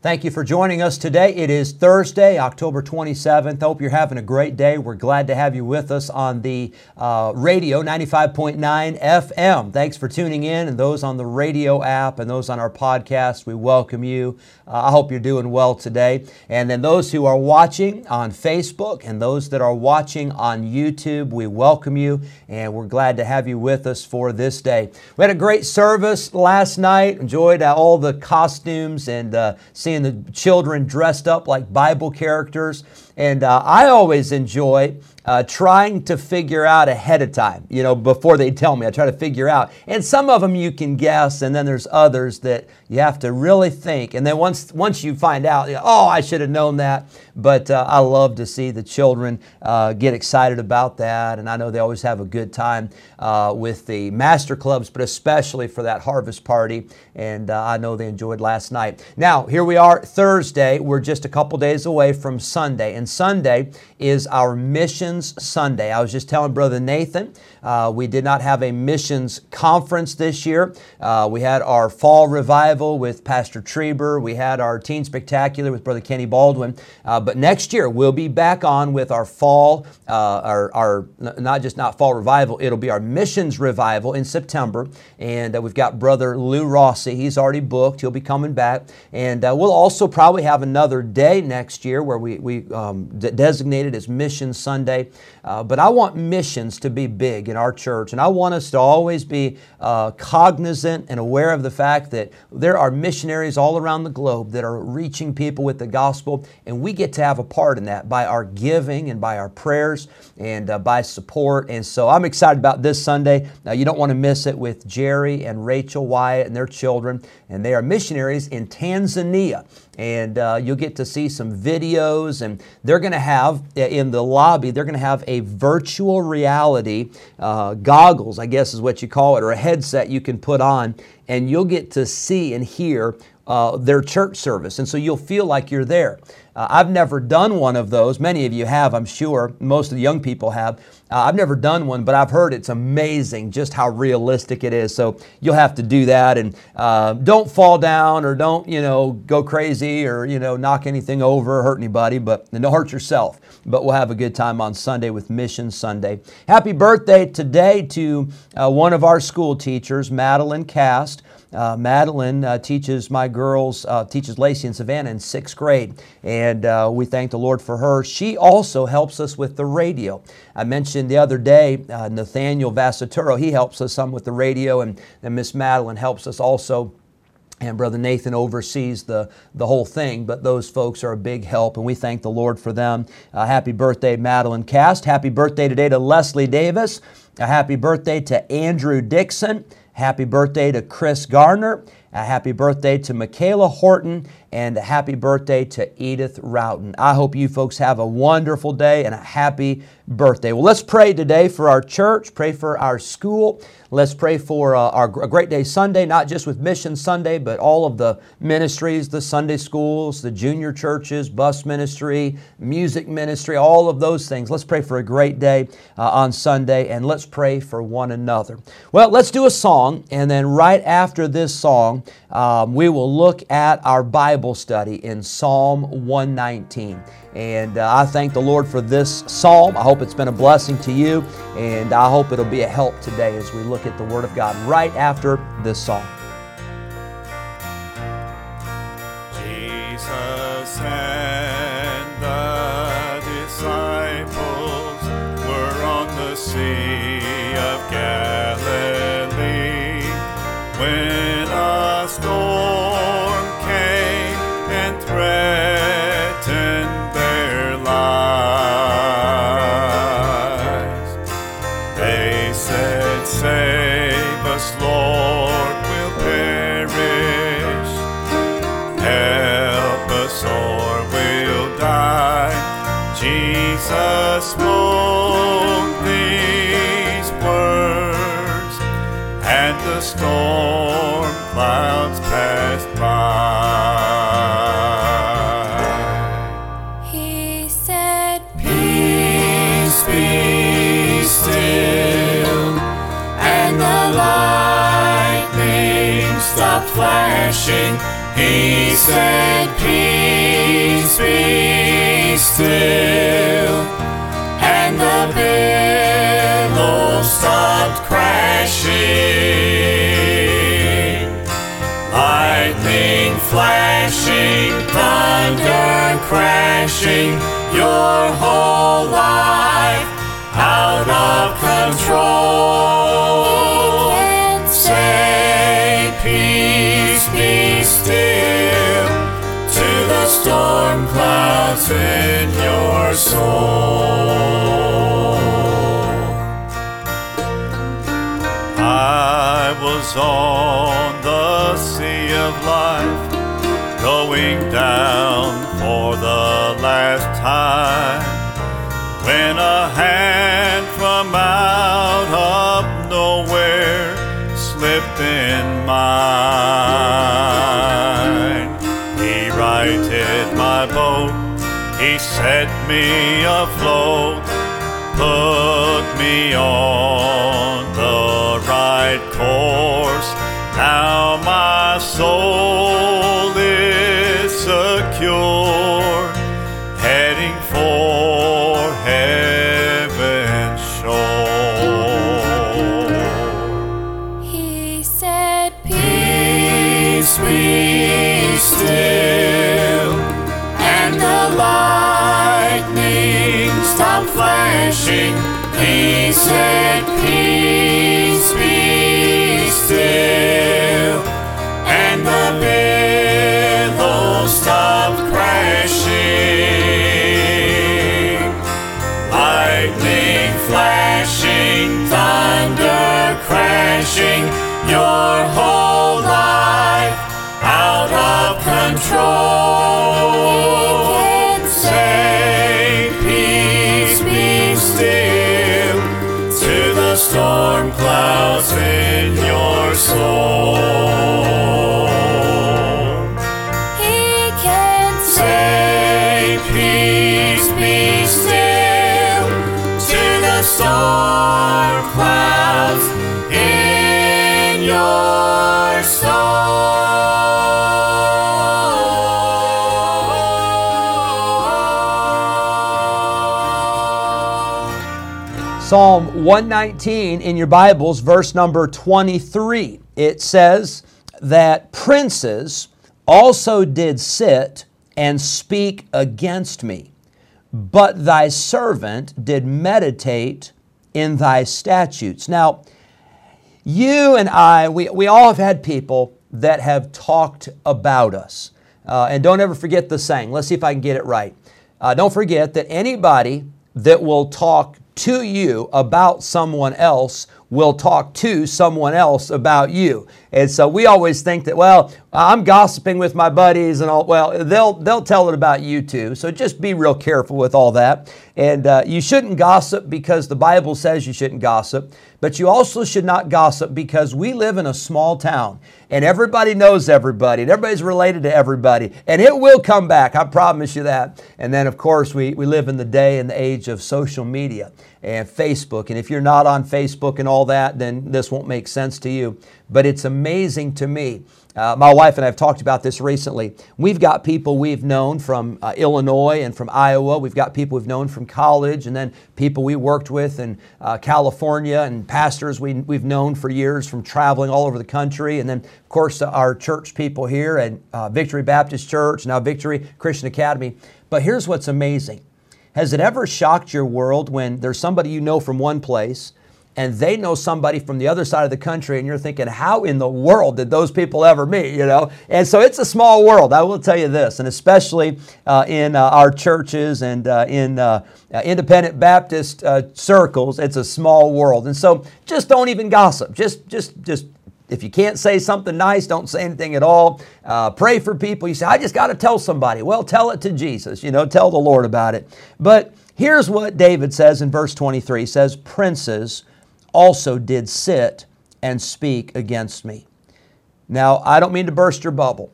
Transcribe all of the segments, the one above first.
Thank you for joining us today. It is Thursday, October 27th. Hope you're having a great day. We're glad to have you with us on the uh, radio 95.9 FM. Thanks for tuning in, and those on the radio app and those on our podcast, we welcome you. Uh, I hope you're doing well today. And then those who are watching on Facebook and those that are watching on YouTube, we welcome you, and we're glad to have you with us for this day. We had a great service last night. Enjoyed uh, all the costumes and uh, seeing the children dressed up like Bible characters. And uh, I always enjoy uh, trying to figure out ahead of time, you know, before they tell me. I try to figure out. And some of them you can guess, and then there's others that you have to really think. And then once, once you find out, oh, I should have known that. But uh, I love to see the children uh, get excited about that. And I know they always have a good time uh, with the master clubs, but especially for that harvest party. And uh, I know they enjoyed last night. Now, here we are Thursday. We're just a couple days away from Sunday. And Sunday is our Missions Sunday. I was just telling Brother Nathan, uh, we did not have a missions conference this year. Uh, we had our fall revival with Pastor Treber. We had our Teen Spectacular with Brother Kenny Baldwin. Uh, but next year, we'll be back on with our fall, uh, our, our, not just not fall revival, it'll be our missions revival in September. And uh, we've got Brother Lou Rossi. He's already booked. He'll be coming back. And uh, we'll also probably have another day next year where we, we um, designated as Mission Sunday. But I want missions to be big in our church. And I want us to always be uh, cognizant and aware of the fact that there are missionaries all around the globe that are reaching people with the gospel, and we get to have a part in that by our giving and by our prayers and uh, by support. And so I'm excited about this Sunday. Now, you don't want to miss it with Jerry and Rachel Wyatt and their children, and they are missionaries in Tanzania and uh, you'll get to see some videos and they're going to have uh, in the lobby they're going to have a virtual reality uh, goggles i guess is what you call it or a headset you can put on and you'll get to see and hear uh, their church service and so you'll feel like you're there uh, I've never done one of those. Many of you have, I'm sure. Most of the young people have. Uh, I've never done one, but I've heard it's amazing just how realistic it is. So you'll have to do that, and uh, don't fall down or don't you know go crazy or you know knock anything over or hurt anybody, but don't hurt yourself. But we'll have a good time on Sunday with Mission Sunday. Happy birthday today to uh, one of our school teachers, Madeline Cast. Uh, Madeline uh, teaches my girls, uh, teaches Lacey and Savannah in sixth grade, and uh, we thank the Lord for her. She also helps us with the radio. I mentioned the other day uh, Nathaniel Vassaturo, he helps us some with the radio, and, and Miss Madeline helps us also and Brother Nathan oversees the, the whole thing, but those folks are a big help, and we thank the Lord for them. Uh, happy birthday, Madeline Cast. Happy birthday today to Leslie Davis. A happy birthday to Andrew Dixon. Happy birthday to Chris Garner. A happy birthday to Michaela Horton and a happy birthday to Edith Routon. I hope you folks have a wonderful day and a happy birthday. Well, let's pray today for our church, pray for our school. Let's pray for uh, our Great Day Sunday, not just with Mission Sunday, but all of the ministries, the Sunday schools, the junior churches, bus ministry, music ministry, all of those things. Let's pray for a great day uh, on Sunday and let's pray for one another. Well, let's do a song, and then right after this song, um, we will look at our Bible study in Psalm 119. And uh, I thank the Lord for this psalm. I hope it's been a blessing to you, and I hope it'll be a help today as we look at the Word of God right after this song. Jesus us or we'll die. Jesus spoke these words, and the storm clouds passed by. He said, Peace be still. And the lightning stopped flashing. He said, Peace still. And the billows stopped crashing. Lightning flashing, thunder crashing, your whole life out of control. Say peace, be still to the storm clouds in your soul. I was on the sea of life, going down for the last time. When a hand from out of nowhere slipped in mine. Me afloat put me on the right course. Now my soul is secure, flashing. He said, Peace be still. And the billows stopped crashing. Lightning flashing, thunder crashing, your whole life out of control. Clouds in your soul. Psalm 119 in your Bibles, verse number 23. It says that princes also did sit and speak against me, but thy servant did meditate in thy statutes. Now, you and I, we, we all have had people that have talked about us. Uh, and don't ever forget the saying. Let's see if I can get it right. Uh, don't forget that anybody that will talk to you about someone else will talk to someone else about you. And so we always think that, well, I'm gossiping with my buddies and all. Well, they'll they'll tell it about you too. So just be real careful with all that. And uh, you shouldn't gossip because the Bible says you shouldn't gossip. But you also should not gossip because we live in a small town and everybody knows everybody and everybody's related to everybody. And it will come back, I promise you that. And then, of course, we, we live in the day and the age of social media and Facebook. And if you're not on Facebook and all that, then this won't make sense to you. But it's amazing to me. Uh, my wife and I have talked about this recently. We've got people we've known from uh, Illinois and from Iowa. We've got people we've known from college, and then people we worked with in uh, California, and pastors we, we've known for years from traveling all over the country. And then, of course, our church people here at uh, Victory Baptist Church, now Victory Christian Academy. But here's what's amazing has it ever shocked your world when there's somebody you know from one place and they know somebody from the other side of the country and you're thinking how in the world did those people ever meet? You know? And so it's a small world. I will tell you this and especially uh, in uh, our churches and uh, in uh, uh, independent baptist uh, circles it's a small world. And so just don't even gossip. Just just just if you can't say something nice, don't say anything at all. Uh, pray for people. You say, I just got to tell somebody. Well, tell it to Jesus. You know, tell the Lord about it. But here's what David says in verse 23 he says, Princes also did sit and speak against me. Now, I don't mean to burst your bubble,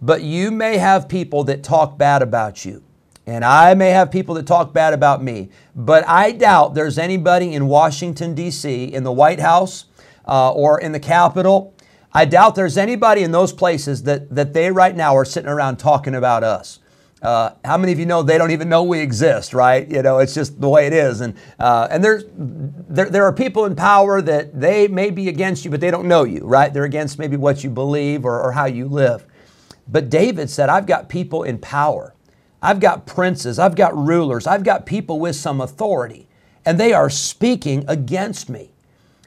but you may have people that talk bad about you. And I may have people that talk bad about me, but I doubt there's anybody in Washington, D.C., in the White House, uh, or in the Capitol. I doubt there's anybody in those places that, that they right now are sitting around talking about us. Uh, how many of you know they don't even know we exist, right? You know, it's just the way it is. And, uh, and there's, there, there are people in power that they may be against you, but they don't know you, right? They're against maybe what you believe or, or how you live. But David said, I've got people in power. I've got princes. I've got rulers. I've got people with some authority, and they are speaking against me.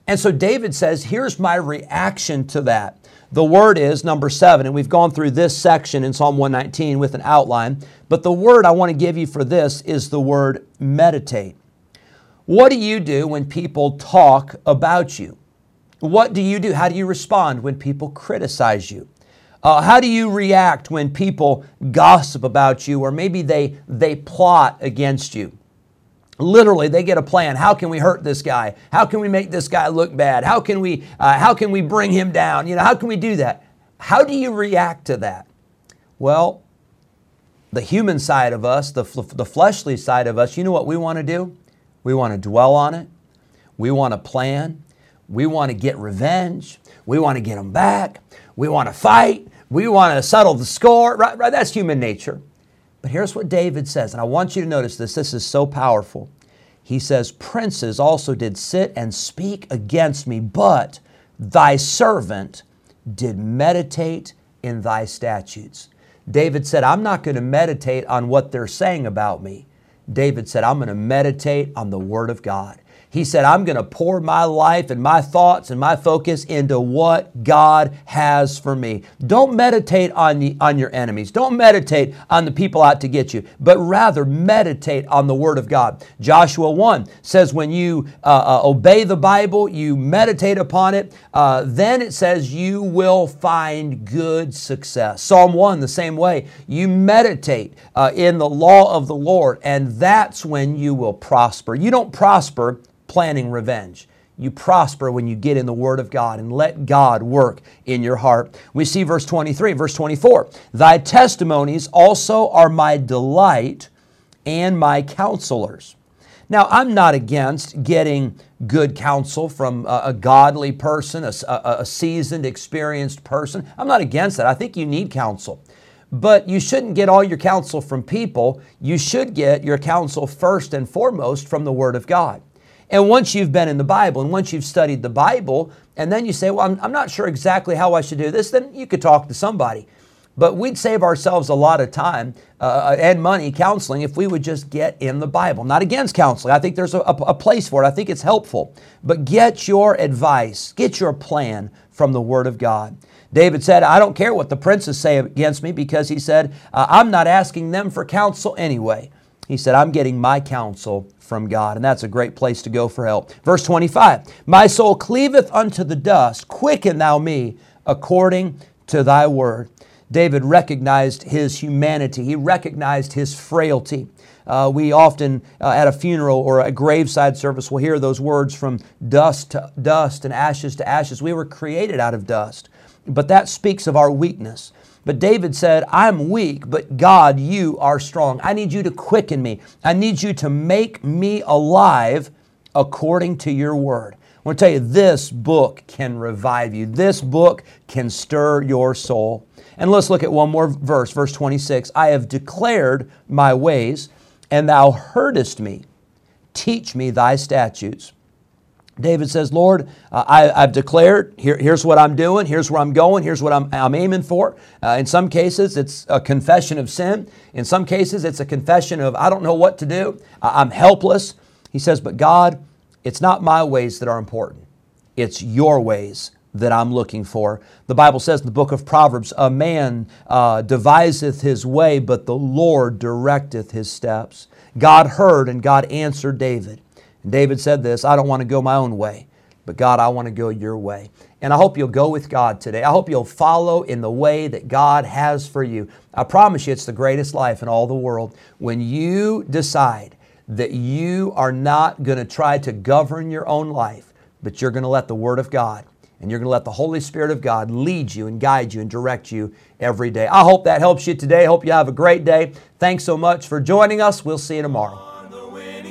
And so David says, Here's my reaction to that. The word is number seven, and we've gone through this section in Psalm 119 with an outline, but the word I want to give you for this is the word meditate. What do you do when people talk about you? What do you do? How do you respond when people criticize you? Uh, how do you react when people gossip about you or maybe they, they plot against you? Literally they get a plan. How can we hurt this guy? How can we make this guy look bad? How can we uh, how can we bring him down? You know how can we do that? How do you react to that? Well the human side of us the, the fleshly side of us you know what we want to do? We want to dwell on it. We want to plan. We want to get revenge. We want to get them back. We want to fight. We want to settle the score. Right, right that's human nature but here's what David says, and I want you to notice this. This is so powerful. He says, Princes also did sit and speak against me, but thy servant did meditate in thy statutes. David said, I'm not going to meditate on what they're saying about me. David said, I'm going to meditate on the Word of God. He said, I'm going to pour my life and my thoughts and my focus into what God has for me. Don't meditate on, the, on your enemies. Don't meditate on the people out to get you, but rather meditate on the Word of God. Joshua 1 says, when you uh, uh, obey the Bible, you meditate upon it, uh, then it says you will find good success. Psalm 1, the same way. You meditate uh, in the law of the Lord, and that's when you will prosper. You don't prosper planning revenge. You prosper when you get in the Word of God and let God work in your heart. We see verse 23, verse 24. Thy testimonies also are my delight and my counselors. Now, I'm not against getting good counsel from a, a godly person, a, a, a seasoned, experienced person. I'm not against that. I think you need counsel. But you shouldn't get all your counsel from people. You should get your counsel first and foremost from the Word of God. And once you've been in the Bible and once you've studied the Bible, and then you say, Well, I'm, I'm not sure exactly how I should do this, then you could talk to somebody. But we'd save ourselves a lot of time uh, and money counseling if we would just get in the Bible. Not against counseling. I think there's a, a, place for it. I think it's helpful. But get your advice, get your plan from the Word of God. David said, I don't care what the princes say against me because he said, uh, I'm not asking them for counsel anyway. He said, I'm getting my counsel from God. And that's a great place to go for help. Verse 25 My soul cleaveth unto the dust, quicken thou me according to thy word. David recognized his humanity, he recognized his frailty. Uh, we often, uh, at a funeral or a graveside service, will hear those words from dust to dust and ashes to ashes. We were created out of dust, but that speaks of our weakness. But David said, I'm weak, but God, you are strong. I need you to quicken me. I need you to make me alive according to your word. I want to tell you, this book can revive you. This book can stir your soul. And let's look at one more verse, verse 26. I have declared my ways, and thou heardest me. Teach me thy statutes. David says, Lord, uh, I, have declared, here, here's what I'm doing, here's where I'm going, here's what I'm, I'm aiming for. Uh, in some cases, it's a confession of sin. In some cases, it's a confession of, I don't know what to do, I'm helpless. He says, But God, It's not my ways that are important, it's your ways that I'm looking for. The Bible says in the book of Proverbs, a man uh, deviseth his way, but the Lord directeth his steps. God heard and God answered David. And David said this I don't want to go my own way, but God, I want to go your way. And I hope you'll go with God today. I hope you'll follow in the way that God has for you. I promise you, it's the greatest life in all the world. When you decide that you are not going to try to govern your own life, but you're going to let the Word of God and you're going to let the Holy Spirit of God lead you and guide you and direct you every day. I hope that helps you today. I hope you have a great day. Thanks so much for joining us. We'll see you tomorrow.